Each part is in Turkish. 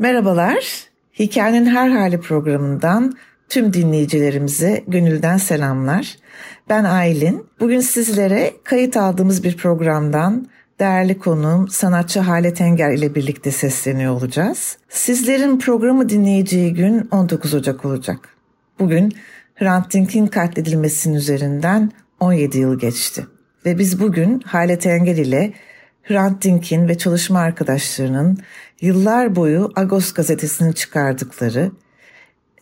Merhabalar, Hikayenin Her Hali programından tüm dinleyicilerimize gönülden selamlar. Ben Aylin. Bugün sizlere kayıt aldığımız bir programdan değerli konuğum sanatçı Hale Tenger ile birlikte sesleniyor olacağız. Sizlerin programı dinleyeceği gün 19 Ocak olacak. Bugün Hrant Dink'in katledilmesinin üzerinden 17 yıl geçti. Ve biz bugün Hale Tenger ile Hrant Dink'in ve çalışma arkadaşlarının yıllar boyu Agos gazetesini çıkardıkları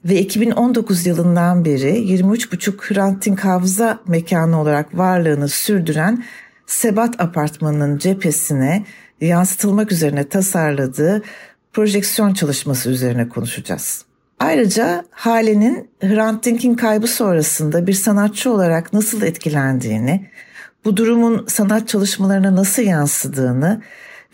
ve 2019 yılından beri 23,5 Hrant Dink Hafıza Mekanı olarak varlığını sürdüren Sebat Apartmanı'nın cephesine yansıtılmak üzerine tasarladığı projeksiyon çalışması üzerine konuşacağız. Ayrıca Hale'nin Hrant Dink'in kaybı sonrasında bir sanatçı olarak nasıl etkilendiğini, bu durumun sanat çalışmalarına nasıl yansıdığını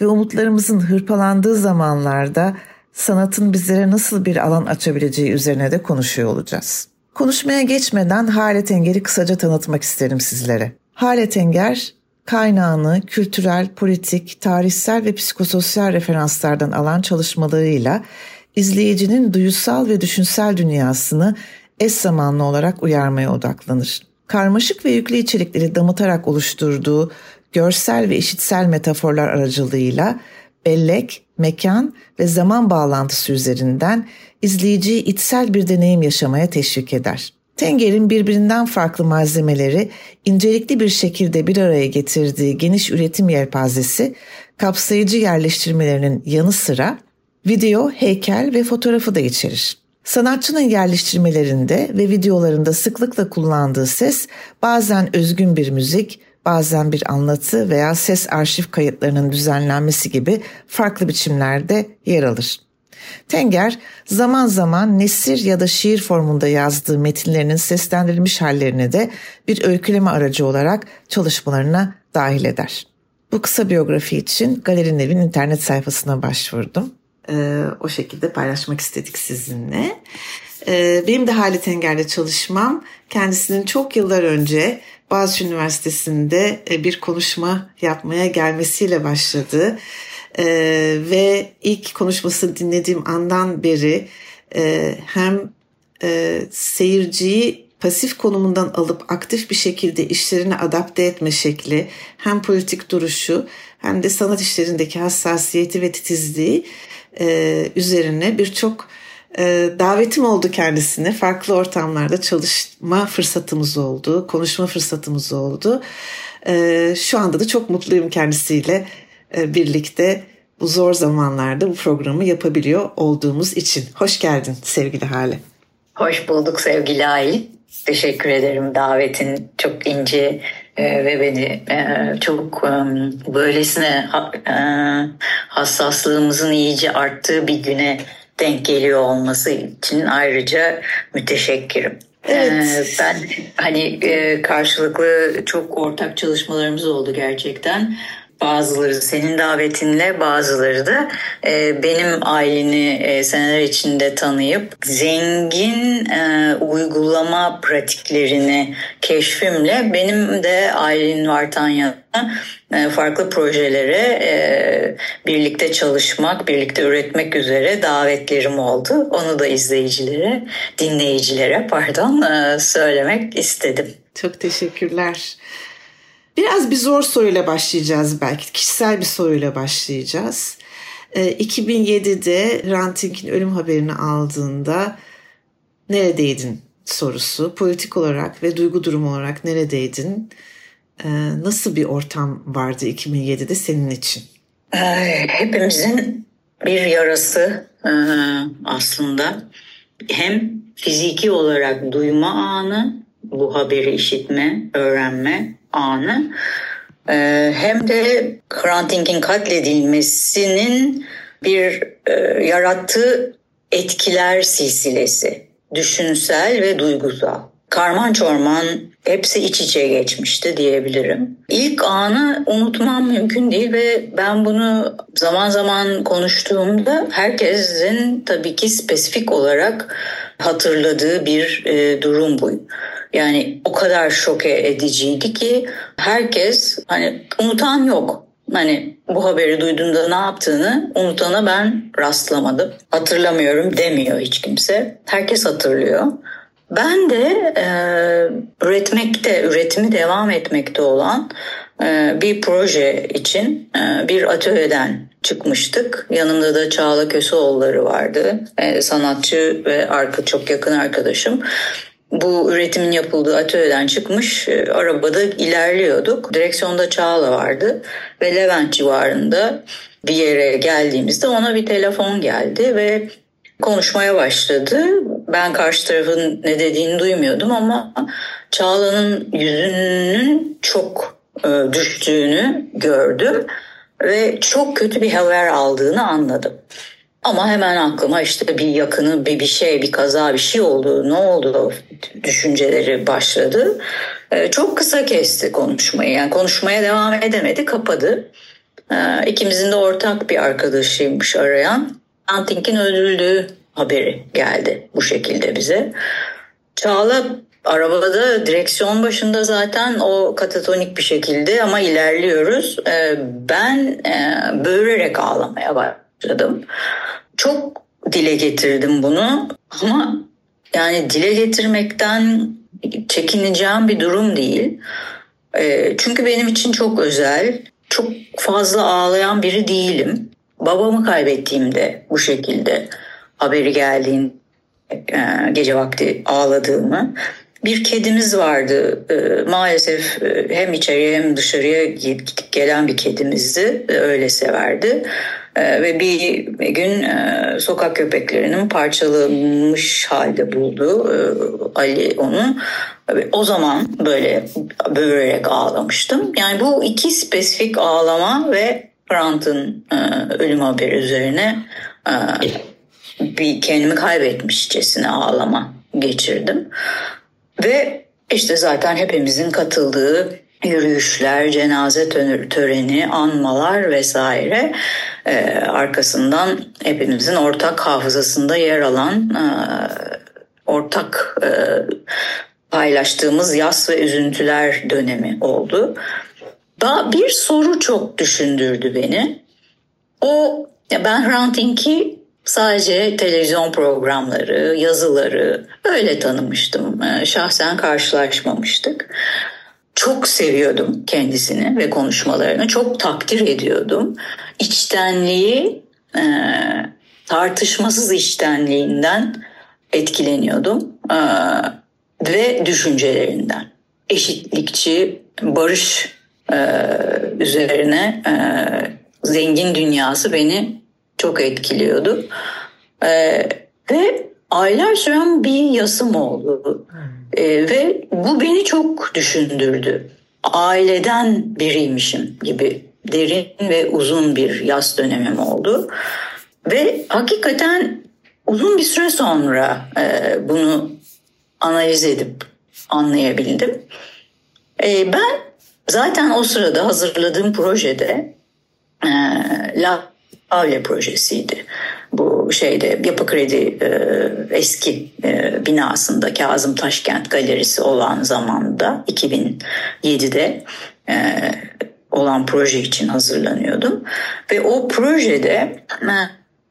ve umutlarımızın hırpalandığı zamanlarda sanatın bizlere nasıl bir alan açabileceği üzerine de konuşuyor olacağız. Konuşmaya geçmeden Halet Enger'i kısaca tanıtmak isterim sizlere. Halet Enger, kaynağını kültürel, politik, tarihsel ve psikososyal referanslardan alan çalışmalarıyla izleyicinin duyusal ve düşünsel dünyasını eş zamanlı olarak uyarmaya odaklanır. Karmaşık ve yüklü içerikleri damıtarak oluşturduğu görsel ve işitsel metaforlar aracılığıyla bellek, mekan ve zaman bağlantısı üzerinden izleyiciyi içsel bir deneyim yaşamaya teşvik eder. Tenger'in birbirinden farklı malzemeleri incelikli bir şekilde bir araya getirdiği geniş üretim yelpazesi kapsayıcı yerleştirmelerinin yanı sıra video, heykel ve fotoğrafı da içerir. Sanatçının yerleştirmelerinde ve videolarında sıklıkla kullandığı ses bazen özgün bir müzik, bazen bir anlatı veya ses arşiv kayıtlarının düzenlenmesi gibi farklı biçimlerde yer alır. Tenger zaman zaman nesir ya da şiir formunda yazdığı metinlerinin seslendirilmiş hallerini de bir öyküleme aracı olarak çalışmalarına dahil eder. Bu kısa biyografi için Galeri Nev'in internet sayfasına başvurdum. Ee, o şekilde paylaşmak istedik sizinle. Ee, benim de Halit Tenger'le çalışmam kendisinin çok yıllar önce Boğaziçi Üniversitesi'nde e, bir konuşma yapmaya gelmesiyle başladı. Ee, ve ilk konuşmasını dinlediğim andan beri e, hem e, seyirciyi pasif konumundan alıp aktif bir şekilde işlerine adapte etme şekli, hem politik duruşu hem de sanat işlerindeki hassasiyeti ve titizliği e, üzerine birçok e, davetim oldu kendisine. Farklı ortamlarda çalışma fırsatımız oldu, konuşma fırsatımız oldu. E, şu anda da çok mutluyum kendisiyle e, birlikte bu zor zamanlarda bu programı yapabiliyor olduğumuz için. Hoş geldin sevgili Hale. Hoş bulduk sevgili Ail. Teşekkür ederim davetin çok ince e, ve beni e, çok e, böylesine e, hassaslığımızın iyice arttığı bir güne denk geliyor olması için ayrıca müteşekkirim. Evet. Ee, ben hani e, karşılıklı çok ortak çalışmalarımız oldu gerçekten. Bazıları senin davetinle bazıları da e, benim aileni e, seneler içinde tanıyıp zengin e, uygulama pratiklerini keşfimle benim de Aylin Vartanya'da e, farklı projelere e, birlikte çalışmak, birlikte üretmek üzere davetlerim oldu. Onu da izleyicilere, dinleyicilere pardon e, söylemek istedim. Çok teşekkürler. Biraz bir zor soruyla başlayacağız belki. Kişisel bir soruyla başlayacağız. 2007'de Ranting'in ölüm haberini aldığında neredeydin sorusu. Politik olarak ve duygu durumu olarak neredeydin? Nasıl bir ortam vardı 2007'de senin için? Hepimizin bir yarası aslında. Hem fiziki olarak duyma anı, bu haberi işitme, öğrenme anı e, hem de Hrant katledilmesinin bir e, yarattığı etkiler silsilesi. Düşünsel ve duygusal. Karman çorman hepsi iç içe geçmişti diyebilirim. İlk anı unutmam mümkün değil ve ben bunu zaman zaman konuştuğumda herkesin tabii ki spesifik olarak hatırladığı bir e, durum bu. Yani o kadar şoke ediciydi ki herkes hani unutan yok. Hani bu haberi duyduğunda ne yaptığını unutana ben rastlamadım. Hatırlamıyorum demiyor hiç kimse. Herkes hatırlıyor. Ben de e, üretmekte, üretimi devam etmekte olan e, bir proje için e, bir atölyeden çıkmıştık. Yanımda da Çağla Köseoğulları vardı. E, sanatçı ve arka çok yakın arkadaşım. Bu üretimin yapıldığı atölyeden çıkmış e, arabada ilerliyorduk. Direksiyonda Çağla vardı ve Levent civarında bir yere geldiğimizde ona bir telefon geldi ve konuşmaya başladı. Ben karşı tarafın ne dediğini duymuyordum ama Çağla'nın yüzünün çok e, düştüğünü gördüm ve çok kötü bir haber aldığını anladım. Ama hemen aklıma işte bir yakını, bir bir şey, bir kaza, bir şey oldu, ne oldu düşünceleri başladı. E, çok kısa kesti konuşmayı. Yani konuşmaya devam edemedi, kapadı. E, ikimizin de ortak bir arkadaşıymış arayan. Antink'in öldürüldüğü haberi geldi bu şekilde bize. Çağla arabada direksiyon başında zaten o katatonik bir şekilde ama ilerliyoruz. Ee, ben e, böğürerek ağlamaya başladım. Çok dile getirdim bunu ama yani dile getirmekten çekineceğim bir durum değil. Ee, çünkü benim için çok özel, çok fazla ağlayan biri değilim. Babamı kaybettiğimde bu şekilde haberi geldiğin e, gece vakti ağladığımı. Bir kedimiz vardı e, maalesef e, hem içeriye hem dışarıya gidip gelen bir kedimizdi öyle severdi. Ve bir gün sokak köpeklerinin parçalanmış halde buldu Ali onu. O zaman böyle böğürerek ağlamıştım. Yani bu iki spesifik ağlama ve Grant'ın ölüm haberi üzerine bir kendimi kaybetmişçesine ağlama geçirdim. Ve işte zaten hepimizin katıldığı yürüyüşler, cenaze töreni, anmalar vesaire e, arkasından hepimizin ortak hafızasında yer alan e, ortak e, paylaştığımız yas ve üzüntüler dönemi oldu. Bir soru çok düşündürdü beni. O ben Hrant Sadece televizyon programları, yazıları öyle tanımıştım. Ee, şahsen karşılaşmamıştık. Çok seviyordum kendisini ve konuşmalarını. Çok takdir ediyordum. İçtenliği, e, tartışmasız içtenliğinden etkileniyordum. E, ve düşüncelerinden. Eşitlikçi, barış üzerine zengin dünyası beni çok etkiliyordu. Ee, ve aylar süren bir yasım oldu. Ee, ve bu beni çok düşündürdü. Aileden biriymişim gibi derin ve uzun bir yaz dönemim oldu. Ve hakikaten uzun bir süre sonra e, bunu analiz edip anlayabildim. E, ben zaten o sırada hazırladığım projede e, La Avle projesiydi. Bu şeyde Yapı Kredi e, eski e, binasında Kazım Taşkent Galerisi olan zamanda 2007'de e, olan proje için hazırlanıyordum. Ve o projede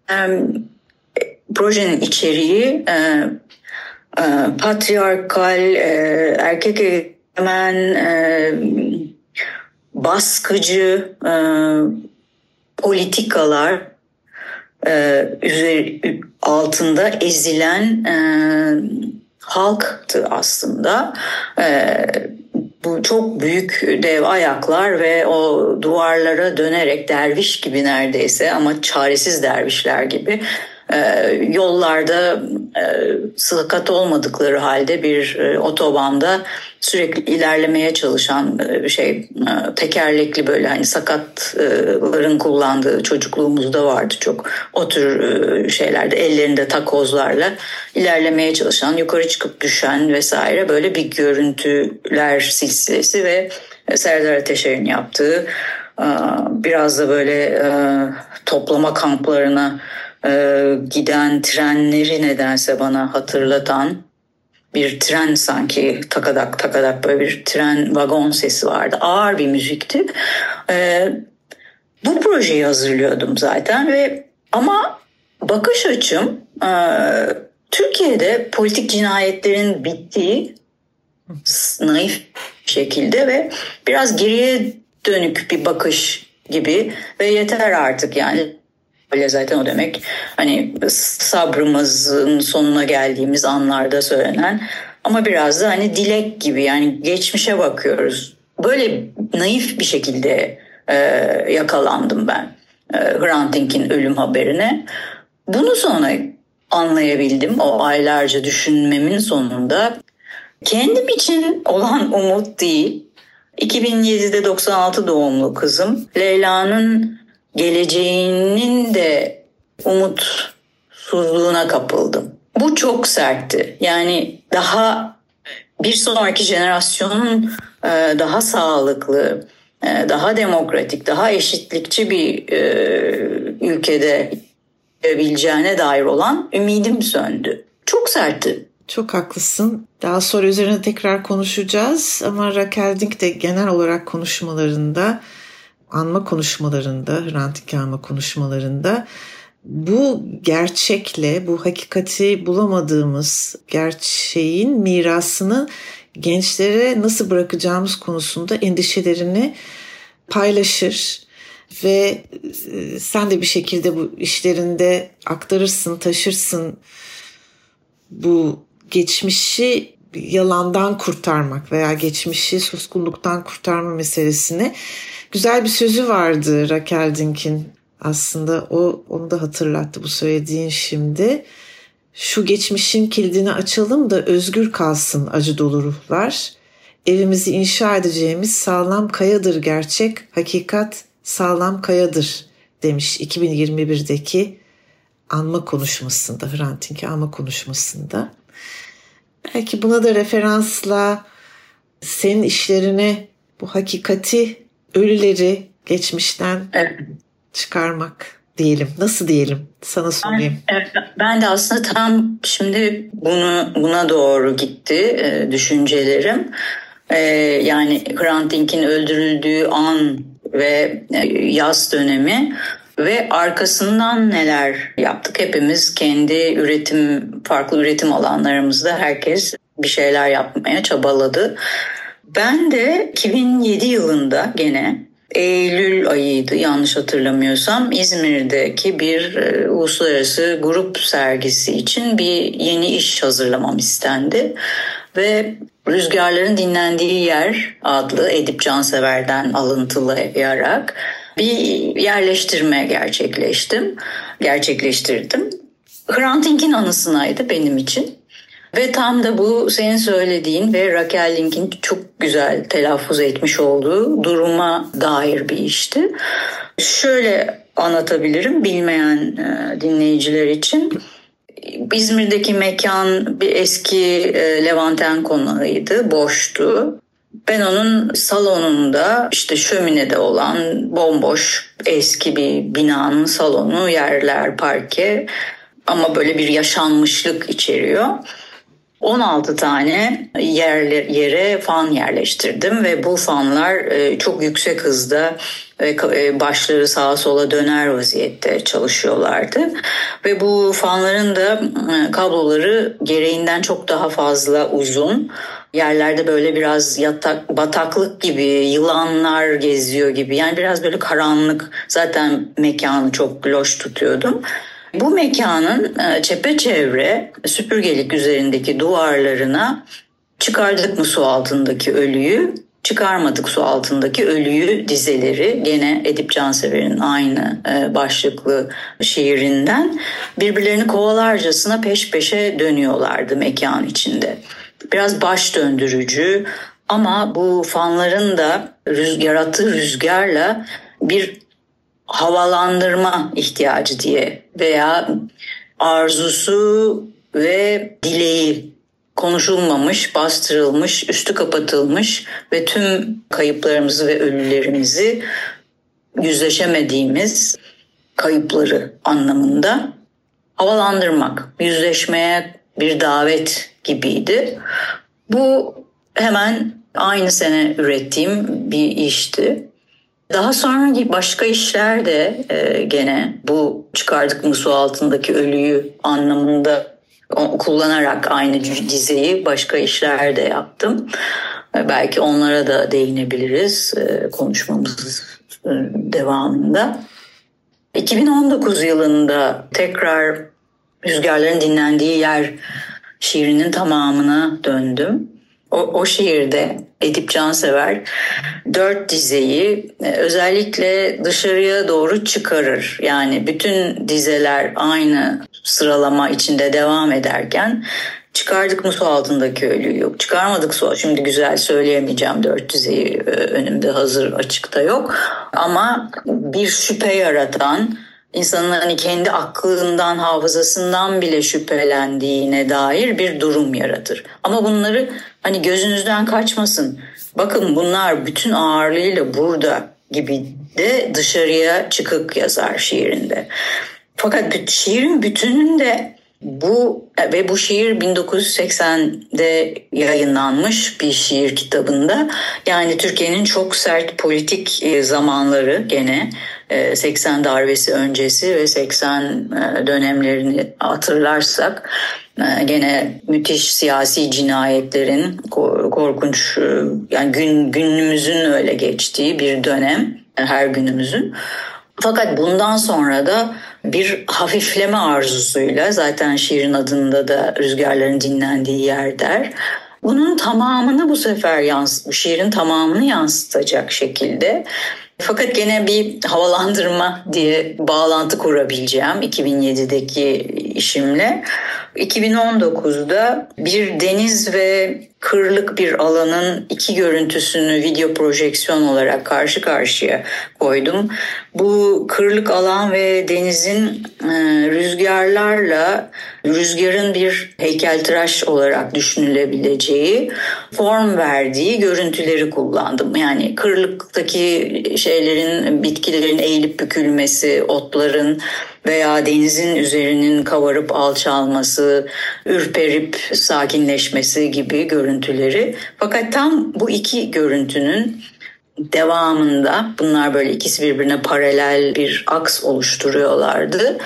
e, e, projenin içeriği e, e, patriarkal, e, erkek egemen, e, baskıcı, e, politikalar e, üzeri, altında ezilen e, halktı aslında. E, bu çok büyük dev ayaklar ve o duvarlara dönerek derviş gibi neredeyse ama çaresiz dervişler gibi e, yollarda e, sıhhat olmadıkları halde bir e, otobanda sürekli ilerlemeye çalışan bir şey e, tekerlekli böyle hani sakatların kullandığı çocukluğumuzda vardı çok. O tür e, şeylerde ellerinde takozlarla ilerlemeye çalışan yukarı çıkıp düşen vesaire böyle bir görüntüler silsilesi ve Serdar Ateşer'in yaptığı e, biraz da böyle toplama kamplarına giden trenleri nedense bana hatırlatan bir tren sanki takadak takadak böyle bir tren vagon sesi vardı. Ağır bir müzikti. Ee, bu projeyi hazırlıyordum zaten ve ama bakış açım e, Türkiye'de politik cinayetlerin bittiği naif şekilde ve biraz geriye dönük bir bakış gibi ve yeter artık yani Öyle zaten o demek hani sabrımızın sonuna geldiğimiz anlarda söylenen ama biraz da hani dilek gibi yani geçmişe bakıyoruz. Böyle naif bir şekilde e, yakalandım ben e, Hrant Dink'in ölüm haberine. Bunu sonra anlayabildim o aylarca düşünmemin sonunda. Kendim için olan umut değil. 2007'de 96 doğumlu kızım Leyla'nın geleceğinin de umutsuzluğuna kapıldım. Bu çok sertti. Yani daha bir sonraki jenerasyonun e, daha sağlıklı, e, daha demokratik, daha eşitlikçi bir e, ülkede olabileceğine dair olan ümidim söndü. Çok sertti. Çok haklısın. Daha sonra üzerine tekrar konuşacağız ama Raquel Dink de genel olarak konuşmalarında anma konuşmalarında, Hrant anma konuşmalarında bu gerçekle, bu hakikati bulamadığımız gerçeğin mirasını gençlere nasıl bırakacağımız konusunda endişelerini paylaşır ve e, sen de bir şekilde bu işlerinde aktarırsın, taşırsın. Bu geçmişi yalandan kurtarmak veya geçmişi suskunluktan kurtarma meselesini güzel bir sözü vardı Raquel Dink'in aslında o onu da hatırlattı bu söylediğin şimdi. Şu geçmişin kilidini açalım da özgür kalsın acı dolu ruhlar. Evimizi inşa edeceğimiz sağlam kayadır gerçek, hakikat sağlam kayadır demiş 2021'deki anma konuşmasında, Hrant Dink'i anma konuşmasında. Belki buna da referansla senin işlerine bu hakikati ölüleri geçmişten evet. çıkarmak diyelim. Nasıl diyelim? Sana sorayım. Ben, ben de aslında tam şimdi bunu buna doğru gitti e, düşüncelerim. E, yani Hrant Dink'in öldürüldüğü an ve e, yaz dönemi ve arkasından neler yaptık? Hepimiz kendi üretim, farklı üretim alanlarımızda herkes bir şeyler yapmaya çabaladı. Ben de 2007 yılında gene Eylül ayıydı yanlış hatırlamıyorsam İzmir'deki bir e, uluslararası grup sergisi için bir yeni iş hazırlamam istendi. Ve Rüzgarların Dinlendiği Yer adlı Edip Cansever'den alıntılayarak bir yerleştirme gerçekleştim. Gerçekleştirdim. Hrant Dink'in anısınaydı benim için. Ve tam da bu senin söylediğin ve Raquel Link'in çok güzel telaffuz etmiş olduğu duruma dair bir işti. Şöyle anlatabilirim bilmeyen e, dinleyiciler için. İzmir'deki mekan bir eski e, Levanten konağıydı, boştu. Ben onun salonunda işte şöminede olan bomboş eski bir binanın salonu, yerler, parke ama böyle bir yaşanmışlık içeriyor. 16 tane yer, yere fan yerleştirdim ve bu fanlar e, çok yüksek hızda e, başları sağa sola döner vaziyette çalışıyorlardı. Ve bu fanların da e, kabloları gereğinden çok daha fazla uzun. Yerlerde böyle biraz yatak, bataklık gibi, yılanlar geziyor gibi. Yani biraz böyle karanlık. Zaten mekanı çok loş tutuyordum. Bu mekanın e, çepeçevre süpürgelik üzerindeki duvarlarına çıkardık mı su altındaki ölüyü, çıkarmadık su altındaki ölüyü dizeleri gene Edip Cansever'in aynı e, başlıklı şiirinden birbirlerini kovalarcasına peş peşe dönüyorlardı mekan içinde. Biraz baş döndürücü, Ama bu fanların da rüzgar, yarattığı rüzgarla bir havalandırma ihtiyacı diye veya arzusu ve dileği konuşulmamış, bastırılmış, üstü kapatılmış ve tüm kayıplarımızı ve ölülerimizi yüzleşemediğimiz kayıpları anlamında havalandırmak, yüzleşmeye bir davet gibiydi. Bu hemen aynı sene ürettiğim bir işti. Daha sonra başka işler de e, gene bu çıkardık mı su altındaki ölüyü anlamında kullanarak aynı dizeyi başka işler de yaptım. E, belki onlara da değinebiliriz e, konuşmamız e, devamında. 2019 yılında tekrar Rüzgarların Dinlendiği Yer şiirinin tamamına döndüm. O, o şiirde Edip Cansever dört dizeyi e, özellikle dışarıya doğru çıkarır. Yani bütün dizeler aynı sıralama içinde devam ederken çıkardık mı su altındaki ölüyü yok. Çıkarmadık su. Şimdi güzel söyleyemeyeceğim dört dizeyi e, önümde hazır açıkta yok. Ama bir şüphe yaratan insanın hani kendi aklından, hafızasından bile şüphelendiğine dair bir durum yaratır. Ama bunları hani gözünüzden kaçmasın. Bakın bunlar bütün ağırlığıyla burada gibi de dışarıya çıkık yazar şiirinde. Fakat şiirin bütününde bu ve bu şiir 1980'de yayınlanmış bir şiir kitabında. Yani Türkiye'nin çok sert politik e, zamanları gene 80 e, darbesi öncesi ve 80 e, dönemlerini hatırlarsak gene müthiş siyasi cinayetlerin korkunç yani gün günümüzün öyle geçtiği bir dönem her günümüzün. Fakat bundan sonra da bir hafifleme arzusuyla zaten şiirin adında da rüzgarların dinlendiği yer der. Bunun tamamını bu sefer yans bu şiirin tamamını yansıtacak şekilde fakat gene bir havalandırma diye bağlantı kurabileceğim 2007'deki işimle. 2019'da bir deniz ve kırlık bir alanın iki görüntüsünü video projeksiyon olarak karşı karşıya koydum. Bu kırlık alan ve denizin e, rüzgarlarla rüzgarın bir heykeltıraş olarak düşünülebileceği form verdiği görüntüleri kullandım. Yani kırlıktaki şeylerin, bitkilerin eğilip bükülmesi, otların veya denizin üzerinin kavarıp alçalması, ürperip sakinleşmesi gibi görüntüleri. Fakat tam bu iki görüntünün devamında bunlar böyle ikisi birbirine paralel bir aks oluşturuyorlardı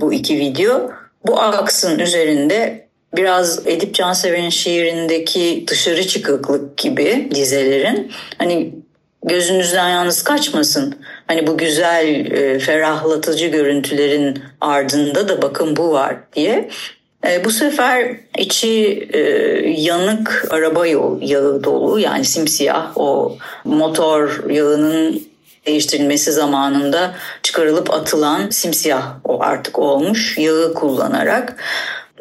bu iki video. Bu aksın üzerinde biraz Edip Cansever'in şiirindeki dışarı çıkıklık gibi dizelerin hani gözünüzden yalnız kaçmasın. Hani bu güzel, e, ferahlatıcı görüntülerin ardında da bakın bu var diye. E, bu sefer içi e, yanık araba yağı dolu yani simsiyah o motor yağının değiştirilmesi zamanında çıkarılıp atılan simsiyah o artık olmuş yağı kullanarak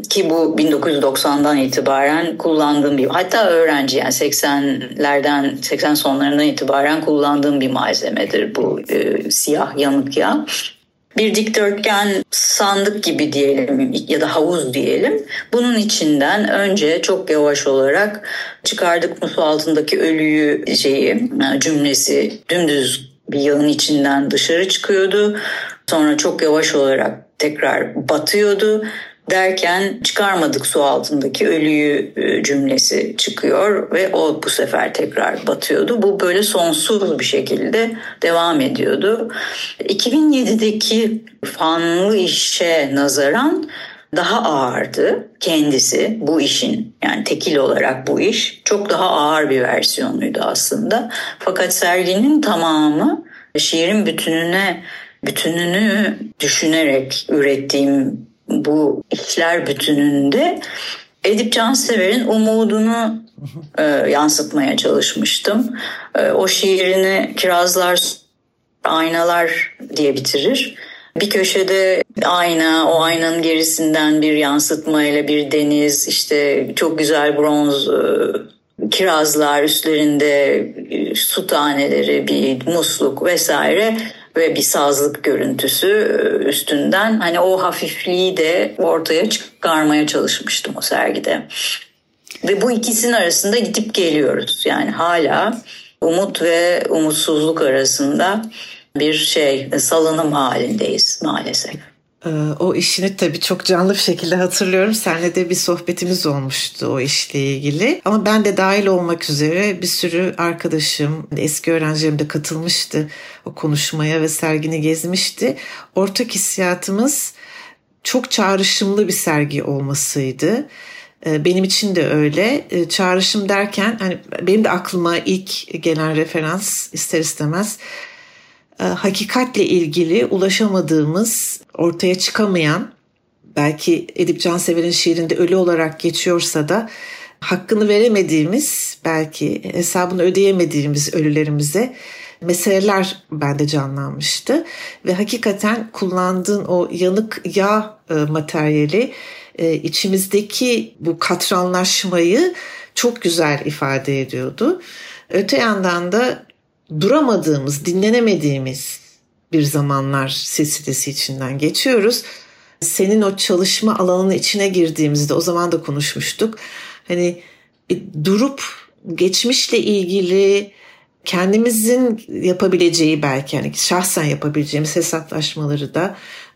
ki bu 1990'dan itibaren kullandığım bir hatta öğrenci yani 80'lerden 80 sonlarından itibaren kullandığım bir malzemedir bu e, siyah yanık yağ. Bir dikdörtgen sandık gibi diyelim ya da havuz diyelim. Bunun içinden önce çok yavaş olarak çıkardık mı su altındaki ölüyü şeyi cümlesi dümdüz bir yağın içinden dışarı çıkıyordu. Sonra çok yavaş olarak tekrar batıyordu derken çıkarmadık su altındaki ölüyü e, cümlesi çıkıyor ve o bu sefer tekrar batıyordu. Bu böyle sonsuz bir şekilde devam ediyordu. 2007'deki fanlı işe nazaran daha ağırdı kendisi bu işin yani tekil olarak bu iş çok daha ağır bir versiyonuydu aslında. Fakat serginin tamamı şiirin bütününe bütününü düşünerek ürettiğim bu işler bütününde Edip Cansever'in umudunu e, yansıtmaya çalışmıştım. E, o şiirini Kirazlar Aynalar diye bitirir. Bir köşede ayna, o aynanın gerisinden bir yansıtmayla bir deniz, işte çok güzel bronz e, kirazlar üstlerinde e, su taneleri, bir musluk vesaire ve bir sazlık görüntüsü e, üstünden hani o hafifliği de ortaya çıkarmaya çalışmıştım o sergide. Ve bu ikisinin arasında gidip geliyoruz. Yani hala umut ve umutsuzluk arasında bir şey salınım halindeyiz maalesef. Ee, o işini tabii çok canlı bir şekilde hatırlıyorum. Seninle de bir sohbetimiz olmuştu o işle ilgili. Ama ben de dahil olmak üzere bir sürü arkadaşım, eski öğrencilerim de katılmıştı o konuşmaya ve sergini gezmişti. Ortak hissiyatımız çok çağrışımlı bir sergi olmasıydı. Ee, benim için de öyle. Ee, çağrışım derken hani benim de aklıma ilk gelen referans ister istemez hakikatle ilgili ulaşamadığımız, ortaya çıkamayan, belki Edip Cansever'in şiirinde ölü olarak geçiyorsa da hakkını veremediğimiz, belki hesabını ödeyemediğimiz ölülerimize meseleler bende canlanmıştı. Ve hakikaten kullandığın o yanık yağ e, materyali e, içimizdeki bu katranlaşmayı çok güzel ifade ediyordu. Öte yandan da duramadığımız, dinlenemediğimiz bir zamanlar silsilesi içinden geçiyoruz. Senin o çalışma alanının içine girdiğimizde o zaman da konuşmuştuk. Hani durup geçmişle ilgili kendimizin yapabileceği belki yani şahsen yapabileceğimiz hesaplaşmaları da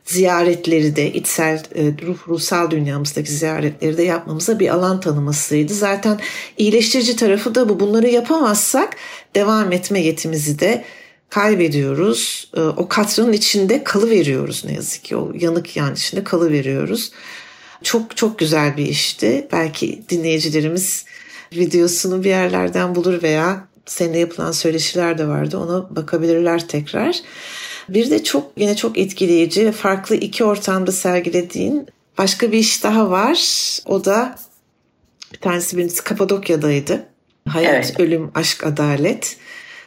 ziyaretleri de içsel e, ruh ruhsal dünyamızdaki ziyaretleri de yapmamıza bir alan tanımasıydı. Zaten iyileştirici tarafı da bu. Bunları yapamazsak devam etme yetimizi de kaybediyoruz. E, o katranın içinde kalı veriyoruz ne yazık ki. O yanık yan içinde kalı veriyoruz. Çok çok güzel bir işti. Belki dinleyicilerimiz videosunu bir yerlerden bulur veya seninle yapılan söyleşiler de vardı. Ona bakabilirler tekrar. Bir de çok yine çok etkileyici ve farklı iki ortamda sergilediğin başka bir iş daha var. O da bir tanesi birincisi Kapadokya'daydı. Hayat, evet. ölüm, aşk, adalet.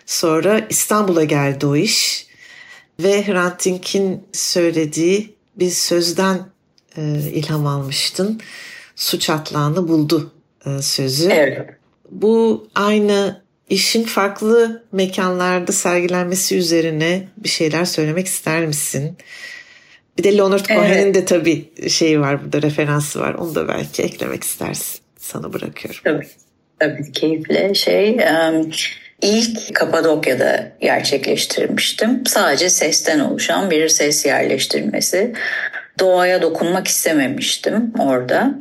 Sonra İstanbul'a geldi o iş. Ve Hrant Dink'in söylediği bir sözden e, ilham almıştın. Su çatlağını buldu e, sözü. Evet. Bu aynı işin farklı mekanlarda sergilenmesi üzerine bir şeyler söylemek ister misin? Bir de Leonard Cohen'in evet. de tabii şeyi var burada referansı var. Onu da belki eklemek istersin. Sana bırakıyorum. Tabii, tabii keyifle şey... Um... İlk Kapadokya'da gerçekleştirmiştim. Sadece sesten oluşan bir ses yerleştirmesi. Doğaya dokunmak istememiştim orada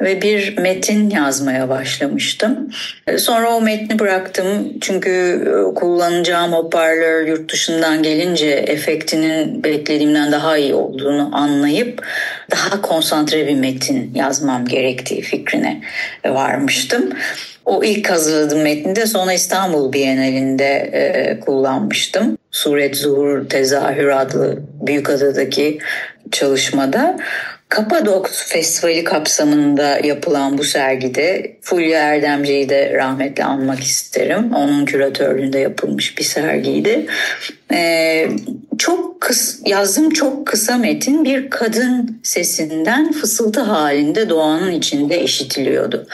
ve bir metin yazmaya başlamıştım. Sonra o metni bıraktım çünkü e, kullanacağım hoparlör yurt dışından gelince efektinin beklediğimden daha iyi olduğunu anlayıp daha konsantre bir metin yazmam gerektiği fikrine varmıştım. O ilk hazırladığım metninde sonra İstanbul Bienalinde e, kullanmıştım. Suret Zuhur Tezahür adlı Büyükada'daki çalışmada. Kapadoks Festivali kapsamında yapılan bu sergide Fulya Erdemci'yi de rahmetle anmak isterim. Onun küratörlüğünde yapılmış bir sergiydi. Ee, çok kıs, yazdığım çok kısa metin bir kadın sesinden fısıltı halinde doğanın içinde işitiliyordu.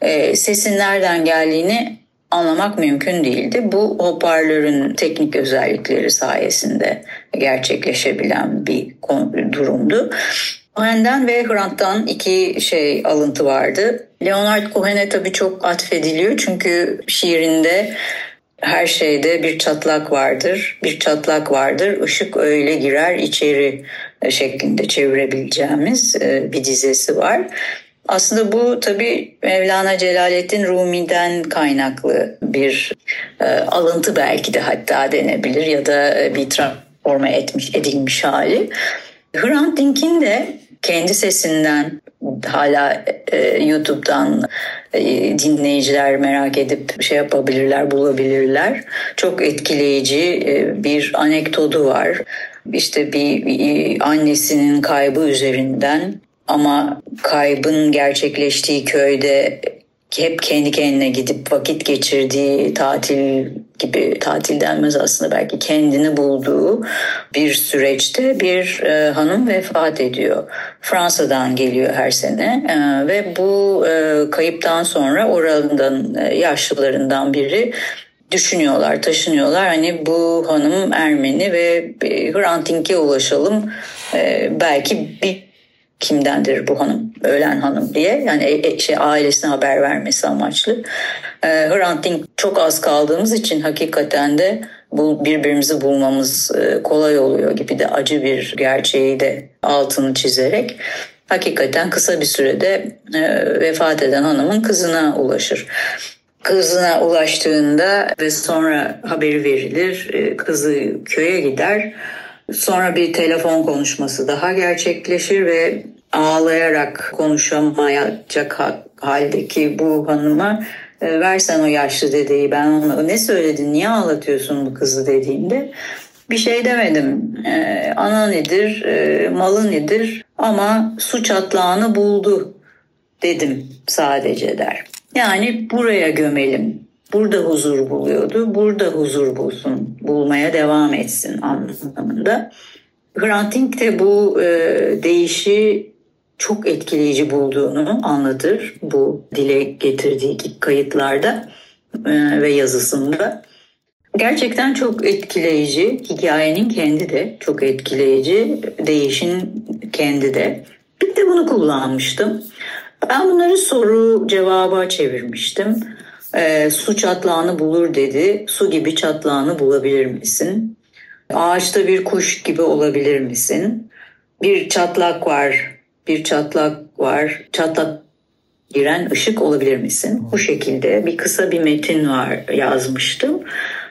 Ee, sesin nereden geldiğini anlamak mümkün değildi. Bu hoparlörün teknik özellikleri sayesinde gerçekleşebilen bir durumdu. Cohen'den ve Hrant'tan iki şey alıntı vardı. Leonard Cohen'e tabii çok atfediliyor çünkü şiirinde her şeyde bir çatlak vardır. Bir çatlak vardır. Işık öyle girer içeri şeklinde çevirebileceğimiz e, bir dizesi var. Aslında bu tabii Mevlana Celaleddin Rumi'den kaynaklı bir e, alıntı belki de hatta denebilir ya da e, bir transforme etmiş edilmiş hali. Hrant Dink'in de kendi sesinden hala e, YouTube'dan e, dinleyiciler merak edip şey yapabilirler, bulabilirler. Çok etkileyici e, bir anekdotu var. İşte bir e, annesinin kaybı üzerinden ama kaybın gerçekleştiği köyde hep kendi kendine gidip vakit geçirdiği tatil gibi tatil denmez aslında belki kendini bulduğu bir süreçte bir e, hanım vefat ediyor. Fransa'dan geliyor her sene e, ve bu e, kayıptan sonra oranın e, yaşlılarından biri düşünüyorlar, taşınıyorlar. Hani bu hanım Ermeni ve Hrant Dink'e ulaşalım. E, belki bir kimdendir bu hanım, ölen hanım diye. Yani e, e, şey ailesine haber vermesi amaçlı. E, Hrant Dink çok az kaldığımız için hakikaten de bu birbirimizi bulmamız e, kolay oluyor gibi de acı bir gerçeği de altını çizerek hakikaten kısa bir sürede vefat eden hanımın kızına ulaşır. Kızına ulaştığında ve sonra haberi verilir. Kızı köye gider. Sonra bir telefon konuşması daha gerçekleşir ve ağlayarak konuşamayacak haldeki bu hanıma e, versen o yaşlı dedeyi ben ona ne söyledin niye ağlatıyorsun bu kızı dediğinde bir şey demedim. Ee, ana nedir, e, malı nedir ama su çatlağını buldu dedim sadece der. Yani buraya gömelim. Burada huzur buluyordu. Burada huzur bulsun. Bulmaya devam etsin anlamında. Hrant Dink de bu e, değişi çok etkileyici bulduğunu anlatır bu dile getirdiği kayıtlarda e, ve yazısında. Gerçekten çok etkileyici. Hikayenin kendi de çok etkileyici. Değişin kendi de. Bir de bunu kullanmıştım. Ben bunları soru cevaba çevirmiştim. E, su çatlağını bulur dedi. Su gibi çatlağını bulabilir misin? Ağaçta bir kuş gibi olabilir misin? Bir çatlak var, bir çatlak var. Çatlak giren ışık olabilir misin? Bu şekilde bir kısa bir metin var yazmıştım.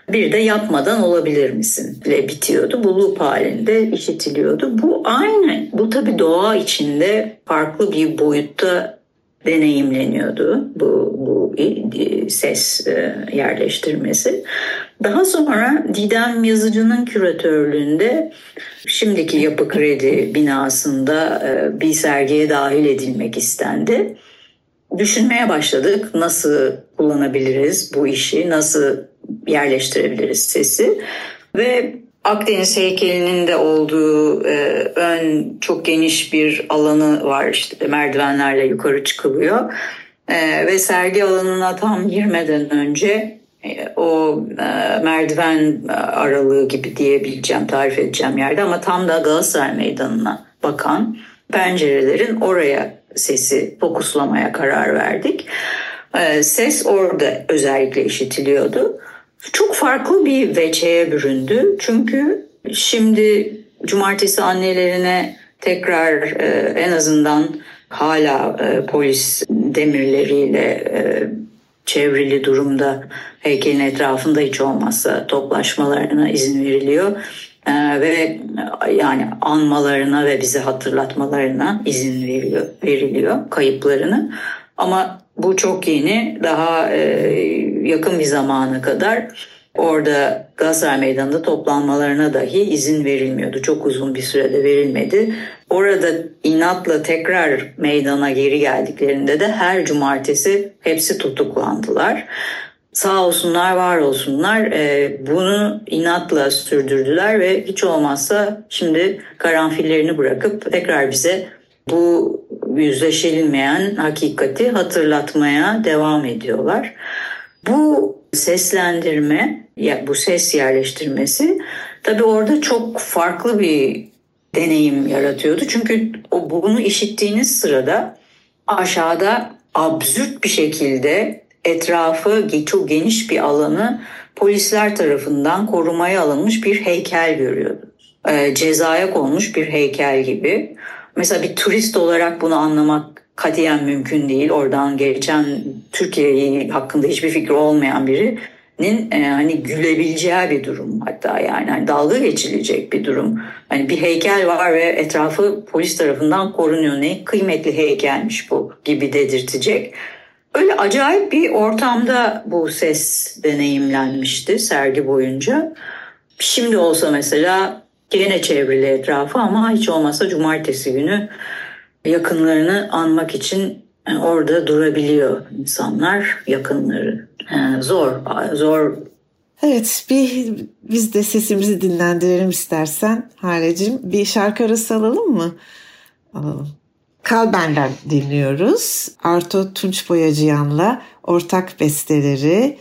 Bir de yapmadan olabilir misin? ile bitiyordu. Bu loop halinde işitiliyordu. Bu aynı. Bu tabii doğa içinde farklı bir boyutta deneyimleniyordu bu, bu ses e, yerleştirmesi. Daha sonra Didem Yazıcı'nın küratörlüğünde şimdiki Yapı Kredi binasında e, bir sergiye dahil edilmek istendi. Düşünmeye başladık nasıl kullanabiliriz bu işi, nasıl yerleştirebiliriz sesi ve Akdeniz heykelinin de olduğu e, ön çok geniş bir alanı var. İşte merdivenlerle yukarı çıkılıyor. E, ve sergi alanına tam girmeden önce e, o e, merdiven aralığı gibi diyebileceğim tarif edeceğim yerde ama tam da Galatasaray Meydanı'na bakan pencerelerin oraya sesi fokuslamaya karar verdik. E, ses orada özellikle işitiliyordu çok farklı bir veçeye büründü. Çünkü şimdi cumartesi annelerine tekrar e, en azından hala e, polis demirleriyle e, çevrili durumda heykelin etrafında hiç olmazsa toplaşmalarına izin veriliyor. Ee, ve yani anmalarına ve bize hatırlatmalarına izin veriliyor, veriliyor kayıplarını. Ama bu çok yeni. Daha e, yakın bir zamana kadar orada Galatasaray Meydanı'nda toplanmalarına dahi izin verilmiyordu. Çok uzun bir sürede verilmedi. Orada inatla tekrar meydana geri geldiklerinde de her cumartesi hepsi tutuklandılar. Sağ olsunlar, var olsunlar. E, bunu inatla sürdürdüler ve hiç olmazsa şimdi karanfillerini bırakıp tekrar bize bu yüzleşilmeyen hakikati hatırlatmaya devam ediyorlar. Bu seslendirme, bu ses yerleştirmesi tabii orada çok farklı bir deneyim yaratıyordu. Çünkü o bunu işittiğiniz sırada aşağıda absürt bir şekilde etrafı çok geniş bir alanı polisler tarafından korumaya alınmış bir heykel görüyordunuz. E, cezaya konmuş bir heykel gibi. Mesela bir turist olarak bunu anlamak katiyen mümkün değil. Oradan geçen Türkiye hakkında hiçbir fikri olmayan birinin e, hani gülebileceği bir durum hatta yani hani dalga geçilecek bir durum. Hani bir heykel var ve etrafı polis tarafından korunuyor. Ne kıymetli heykelmiş bu gibi dedirtecek. Öyle acayip bir ortamda bu ses deneyimlenmişti sergi boyunca. Şimdi olsa mesela Gene çevrili etrafı ama hiç olmazsa cumartesi günü yakınlarını anmak için e, orada durabiliyor insanlar yakınları. E, zor, zor Evet bir biz de sesimizi dinlendirelim istersen Halecim. Bir şarkı arası alalım mı? Alalım. Kalben'den dinliyoruz. Arto Tunç Boyacıyan'la ortak besteleri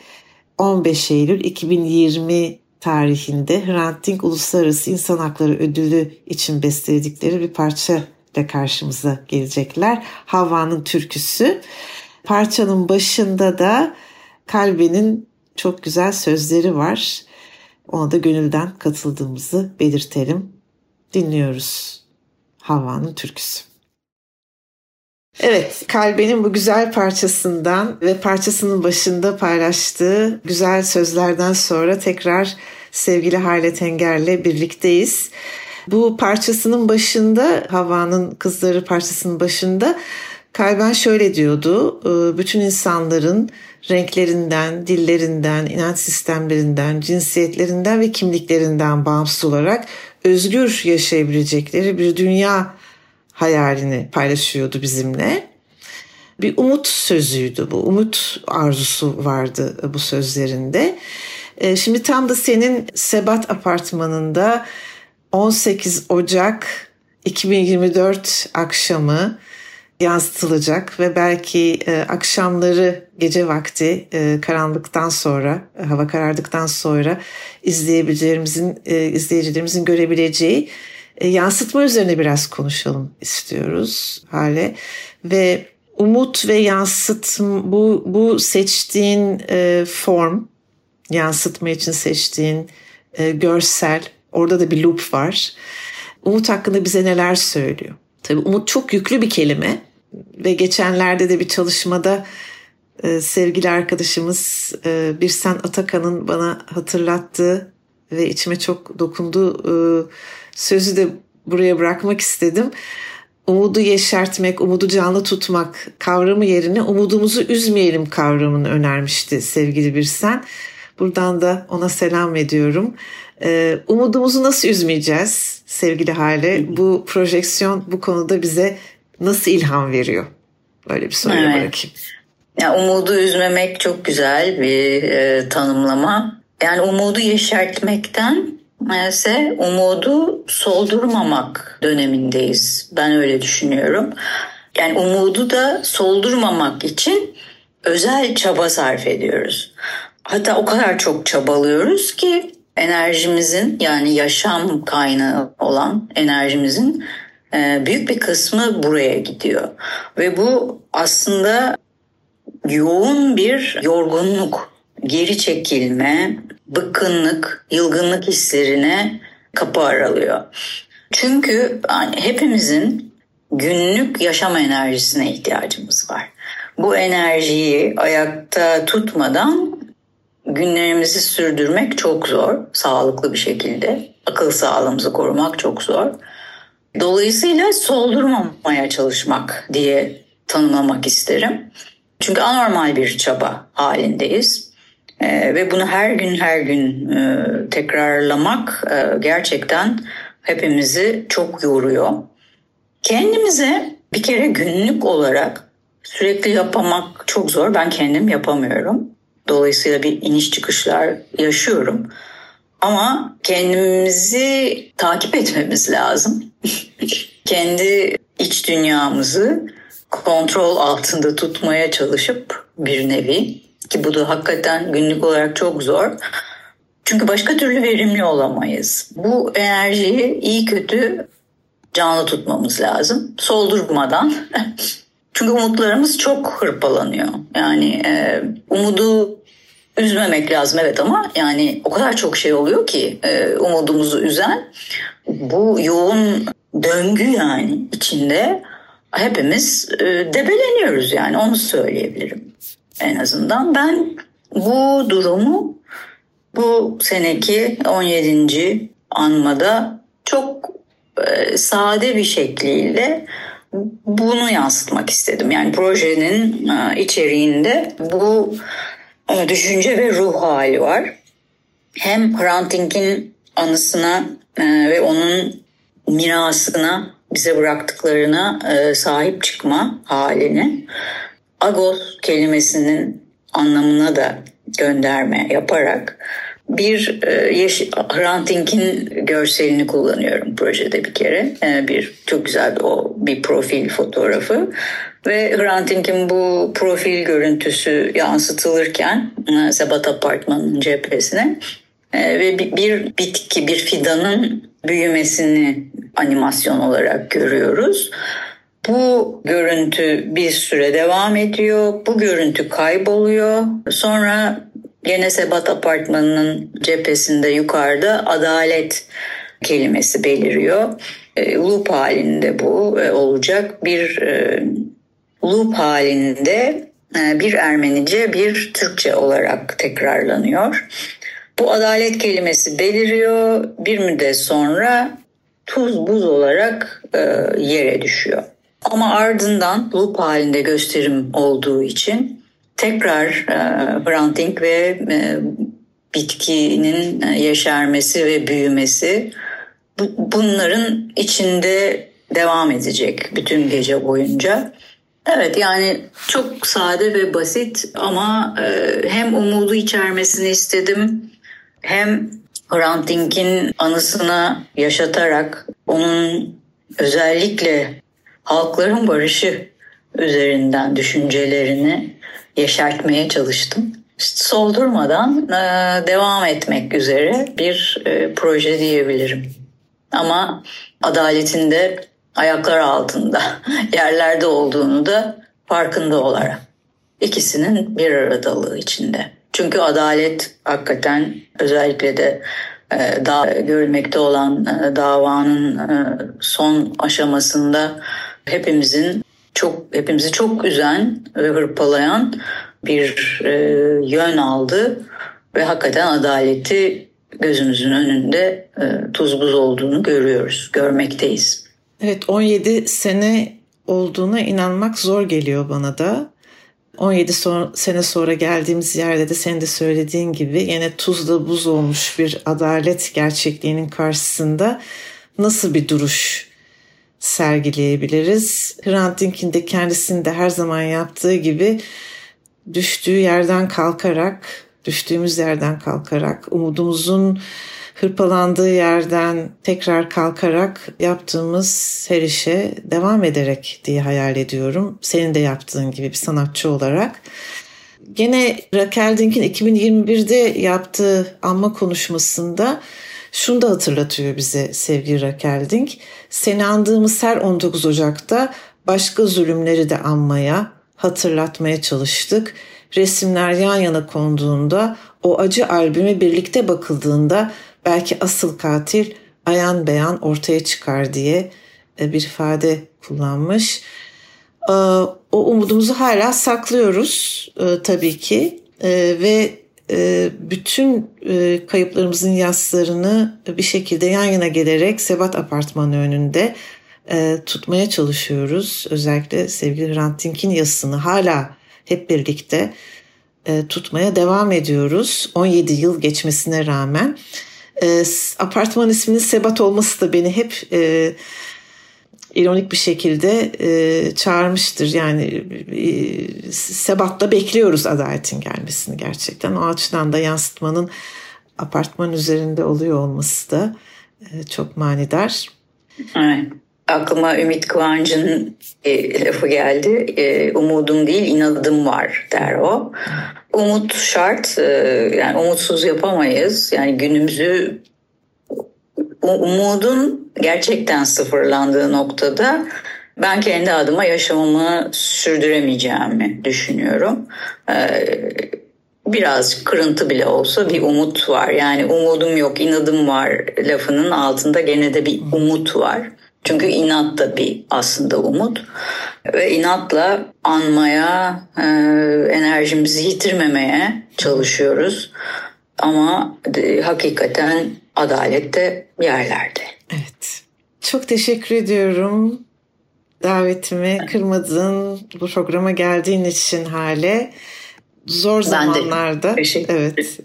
15 Eylül 2020 tarihinde Hrant Dink Uluslararası İnsan Hakları Ödülü için besteledikleri bir parça ile karşımıza gelecekler. Havva'nın türküsü. Parçanın başında da Kalbe'nin çok güzel sözleri var. Ona da gönülden katıldığımızı belirtelim. Dinliyoruz Havva'nın türküsü. Evet, Kalbe'nin bu güzel parçasından ve parçasının başında paylaştığı güzel sözlerden sonra tekrar sevgili Hale Tenger'le birlikteyiz. Bu parçasının başında, Havva'nın Kızları parçasının başında Kalben şöyle diyordu, bütün insanların renklerinden, dillerinden, inanç sistemlerinden, cinsiyetlerinden ve kimliklerinden bağımsız olarak özgür yaşayabilecekleri bir dünya hayalini paylaşıyordu bizimle. Bir umut sözüydü bu, umut arzusu vardı bu sözlerinde. Şimdi tam da senin Sebat apartmanında 18 Ocak 2024 akşamı yansıtılacak ve belki e, akşamları gece vakti e, karanlıktan sonra e, hava karardıktan sonra izleyebileceğimizin e, izleyicilerimizin görebileceği e, yansıtma üzerine biraz konuşalım istiyoruz hale. Ve umut ve yansıt bu bu seçtiğin e, form yansıtma için seçtiğin e, görsel orada da bir loop var. Umut hakkında bize neler söylüyor? Tabii umut çok yüklü bir kelime ve geçenlerde de bir çalışmada e, sevgili arkadaşımız e, Birsen Atakan'ın bana hatırlattığı ve içime çok dokunduğu e, sözü de buraya bırakmak istedim. Umudu yeşertmek, umudu canlı tutmak kavramı yerine umudumuzu üzmeyelim kavramını önermişti sevgili Birsen. Buradan da ona selam ediyorum. Ee, umudumuzu nasıl üzmeyeceğiz sevgili Hale? Bu projeksiyon bu konuda bize nasıl ilham veriyor? Böyle bir soru evet. bırakayım. Ya, umudu üzmemek çok güzel bir e, tanımlama. Yani umudu yeşertmekten ise umudu soldurmamak dönemindeyiz. Ben öyle düşünüyorum. Yani umudu da soldurmamak için özel çaba sarf ediyoruz. Hatta o kadar çok çabalıyoruz ki enerjimizin yani yaşam kaynağı olan enerjimizin e, büyük bir kısmı buraya gidiyor. Ve bu aslında yoğun bir yorgunluk, geri çekilme, bıkkınlık, yılgınlık hislerine kapı aralıyor. Çünkü hepimizin günlük yaşam enerjisine ihtiyacımız var. Bu enerjiyi ayakta tutmadan günlerimizi sürdürmek çok zor, sağlıklı bir şekilde. Akıl sağlığımızı korumak çok zor. Dolayısıyla soldurmamaya çalışmak diye tanımlamak isterim. Çünkü anormal bir çaba halindeyiz. Ee, ve bunu her gün her gün e, tekrarlamak e, gerçekten hepimizi çok yoruyor. Kendimize bir kere günlük olarak sürekli yapamak çok zor. Ben kendim yapamıyorum. Dolayısıyla bir iniş çıkışlar yaşıyorum. Ama kendimizi takip etmemiz lazım. Kendi iç dünyamızı kontrol altında tutmaya çalışıp bir nevi ki bu da hakikaten günlük olarak çok zor. Çünkü başka türlü verimli olamayız. Bu enerjiyi iyi kötü canlı tutmamız lazım. Soldurmadan. Çünkü umutlarımız çok hırpalanıyor. Yani e, umudu üzmemek lazım evet ama yani o kadar çok şey oluyor ki e, umudumuzu üzen. Bu yoğun döngü yani içinde hepimiz e, debeleniyoruz yani onu söyleyebilirim en azından. Ben bu durumu bu seneki 17. anmada çok e, sade bir şekliyle bunu yansıtmak istedim. Yani projenin e, içeriğinde bu e, düşünce ve ruh hali var. Hem Hrant anısına e, ve onun mirasına bize bıraktıklarına sahip çıkma halini agos kelimesinin anlamına da gönderme yaparak bir Hrant Dink'in görselini kullanıyorum projede bir kere. Bir çok güzel bir, o bir profil fotoğrafı ve Hrant Dink'in bu profil görüntüsü yansıtılırken e, Sebat Apartmanı'nın cephesine e, ve bir, bitki, bir fidanın büyümesini animasyon olarak görüyoruz. Bu görüntü bir süre devam ediyor. Bu görüntü kayboluyor. Sonra Gene Sebat Apartmanı'nın cephesinde yukarıda adalet kelimesi beliriyor. E, loop halinde bu e, olacak. Bir e, loop halinde bir Ermenice bir Türkçe olarak tekrarlanıyor. Bu adalet kelimesi beliriyor. Bir müddet sonra tuz buz olarak yere düşüyor. Ama ardından loop halinde gösterim olduğu için tekrar e, branding ve bitkinin yeşermesi ve büyümesi bu, bunların içinde devam edecek bütün gece boyunca. Evet yani çok sade ve basit ama e, hem umudu içermesini istedim hem Hrant Dink'in anısına yaşatarak onun özellikle halkların barışı üzerinden düşüncelerini yeşertmeye çalıştım. soldurmadan e, devam etmek üzere bir e, proje diyebilirim. Ama adaletin de ayaklar altında yerlerde olduğunu da farkında olarak. İkisinin bir aradalığı içinde. Çünkü adalet hakikaten özellikle de e, daha görülmekte olan davanın son aşamasında hepimizin çok hepimizi çok üzen ve hırpalayan bir e, yön aldı ve hakikaten adaleti gözümüzün önünde e, tuz buz olduğunu görüyoruz, görmekteyiz. Evet 17 sene olduğuna inanmak zor geliyor bana da. 17 son, sene sonra geldiğimiz yerde de senin de söylediğin gibi yine tuzla buz olmuş bir adalet gerçekliğinin karşısında nasıl bir duruş sergileyebiliriz. Hrant Dink'in de kendisinde her zaman yaptığı gibi düştüğü yerden kalkarak, düştüğümüz yerden kalkarak, umudumuzun hırpalandığı yerden tekrar kalkarak yaptığımız her işe devam ederek diye hayal ediyorum. Senin de yaptığın gibi bir sanatçı olarak. Gene Raquel Dink'in 2021'de yaptığı anma konuşmasında şunu da hatırlatıyor bize sevgili Raquel Dink. Seni andığımız her 19 Ocak'ta başka zulümleri de anmaya, hatırlatmaya çalıştık. Resimler yan yana konduğunda, o acı albüme birlikte bakıldığında belki asıl katil ayan beyan ortaya çıkar diye e, bir ifade kullanmış. E, o umudumuzu hala saklıyoruz e, tabii ki ve bütün kayıplarımızın yaslarını bir şekilde yan yana gelerek Sebat Apartmanı önünde tutmaya çalışıyoruz. Özellikle sevgili Hrant Dink'in yasını hala hep birlikte tutmaya devam ediyoruz. 17 yıl geçmesine rağmen. Apartman isminin Sebat olması da beni hep ironik bir şekilde e, çağırmıştır. Yani e, sebatla bekliyoruz adaletin gelmesini gerçekten. O açıdan da yansıtmanın apartman üzerinde oluyor olması da e, çok manidar. Evet. Aklıma Ümit Kıvancı'nın e, lafı geldi. E, umudum değil inadım var der o. Umut şart. E, yani umutsuz yapamayız. Yani günümüzü umudun gerçekten sıfırlandığı noktada ben kendi adıma yaşamımı sürdüremeyeceğimi düşünüyorum. Ee, biraz kırıntı bile olsa bir umut var. Yani umudum yok, inadım var lafının altında gene de bir umut var. Çünkü inat da bir aslında umut. Ve inatla anmaya, e, enerjimizi yitirmemeye çalışıyoruz. Ama de, hakikaten adalet de yerlerde. Evet. Çok teşekkür ediyorum. Davetimi kırmadın, bu programa geldiğin için hale. Zor zamanlarda. Evet.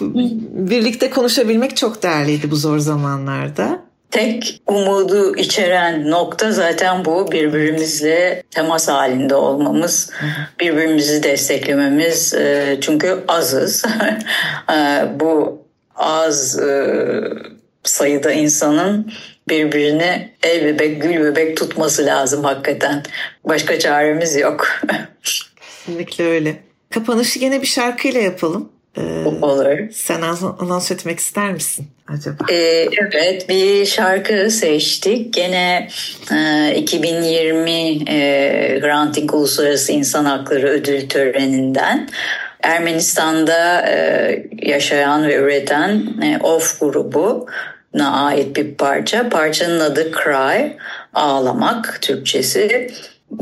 Birlikte konuşabilmek çok değerliydi bu zor zamanlarda. Tek umudu içeren nokta zaten bu birbirimizle temas halinde olmamız, birbirimizi desteklememiz. E, çünkü azız. E, bu az e, sayıda insanın birbirini el bebek gül bebek tutması lazım hakikaten. Başka çaremiz yok. Kesinlikle öyle. Kapanışı gene bir şarkıyla yapalım. Ee, Olur. Sen anons etmek ister misin acaba? Ee, evet bir şarkı seçtik. Gene e, 2020 e, Granting Uluslararası İnsan Hakları Ödül Töreni'nden. Ermenistan'da e, yaşayan ve üreten e, OFF grubu ait bir parça. Parçanın adı Cry, ağlamak Türkçesi.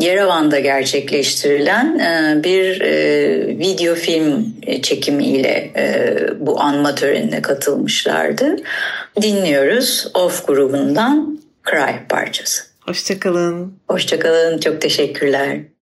Yerevan'da gerçekleştirilen e, bir e, video film çekimiyle e, bu anma törenine katılmışlardı. Dinliyoruz Off grubundan Cry parçası. Hoşçakalın. Hoşçakalın, çok teşekkürler.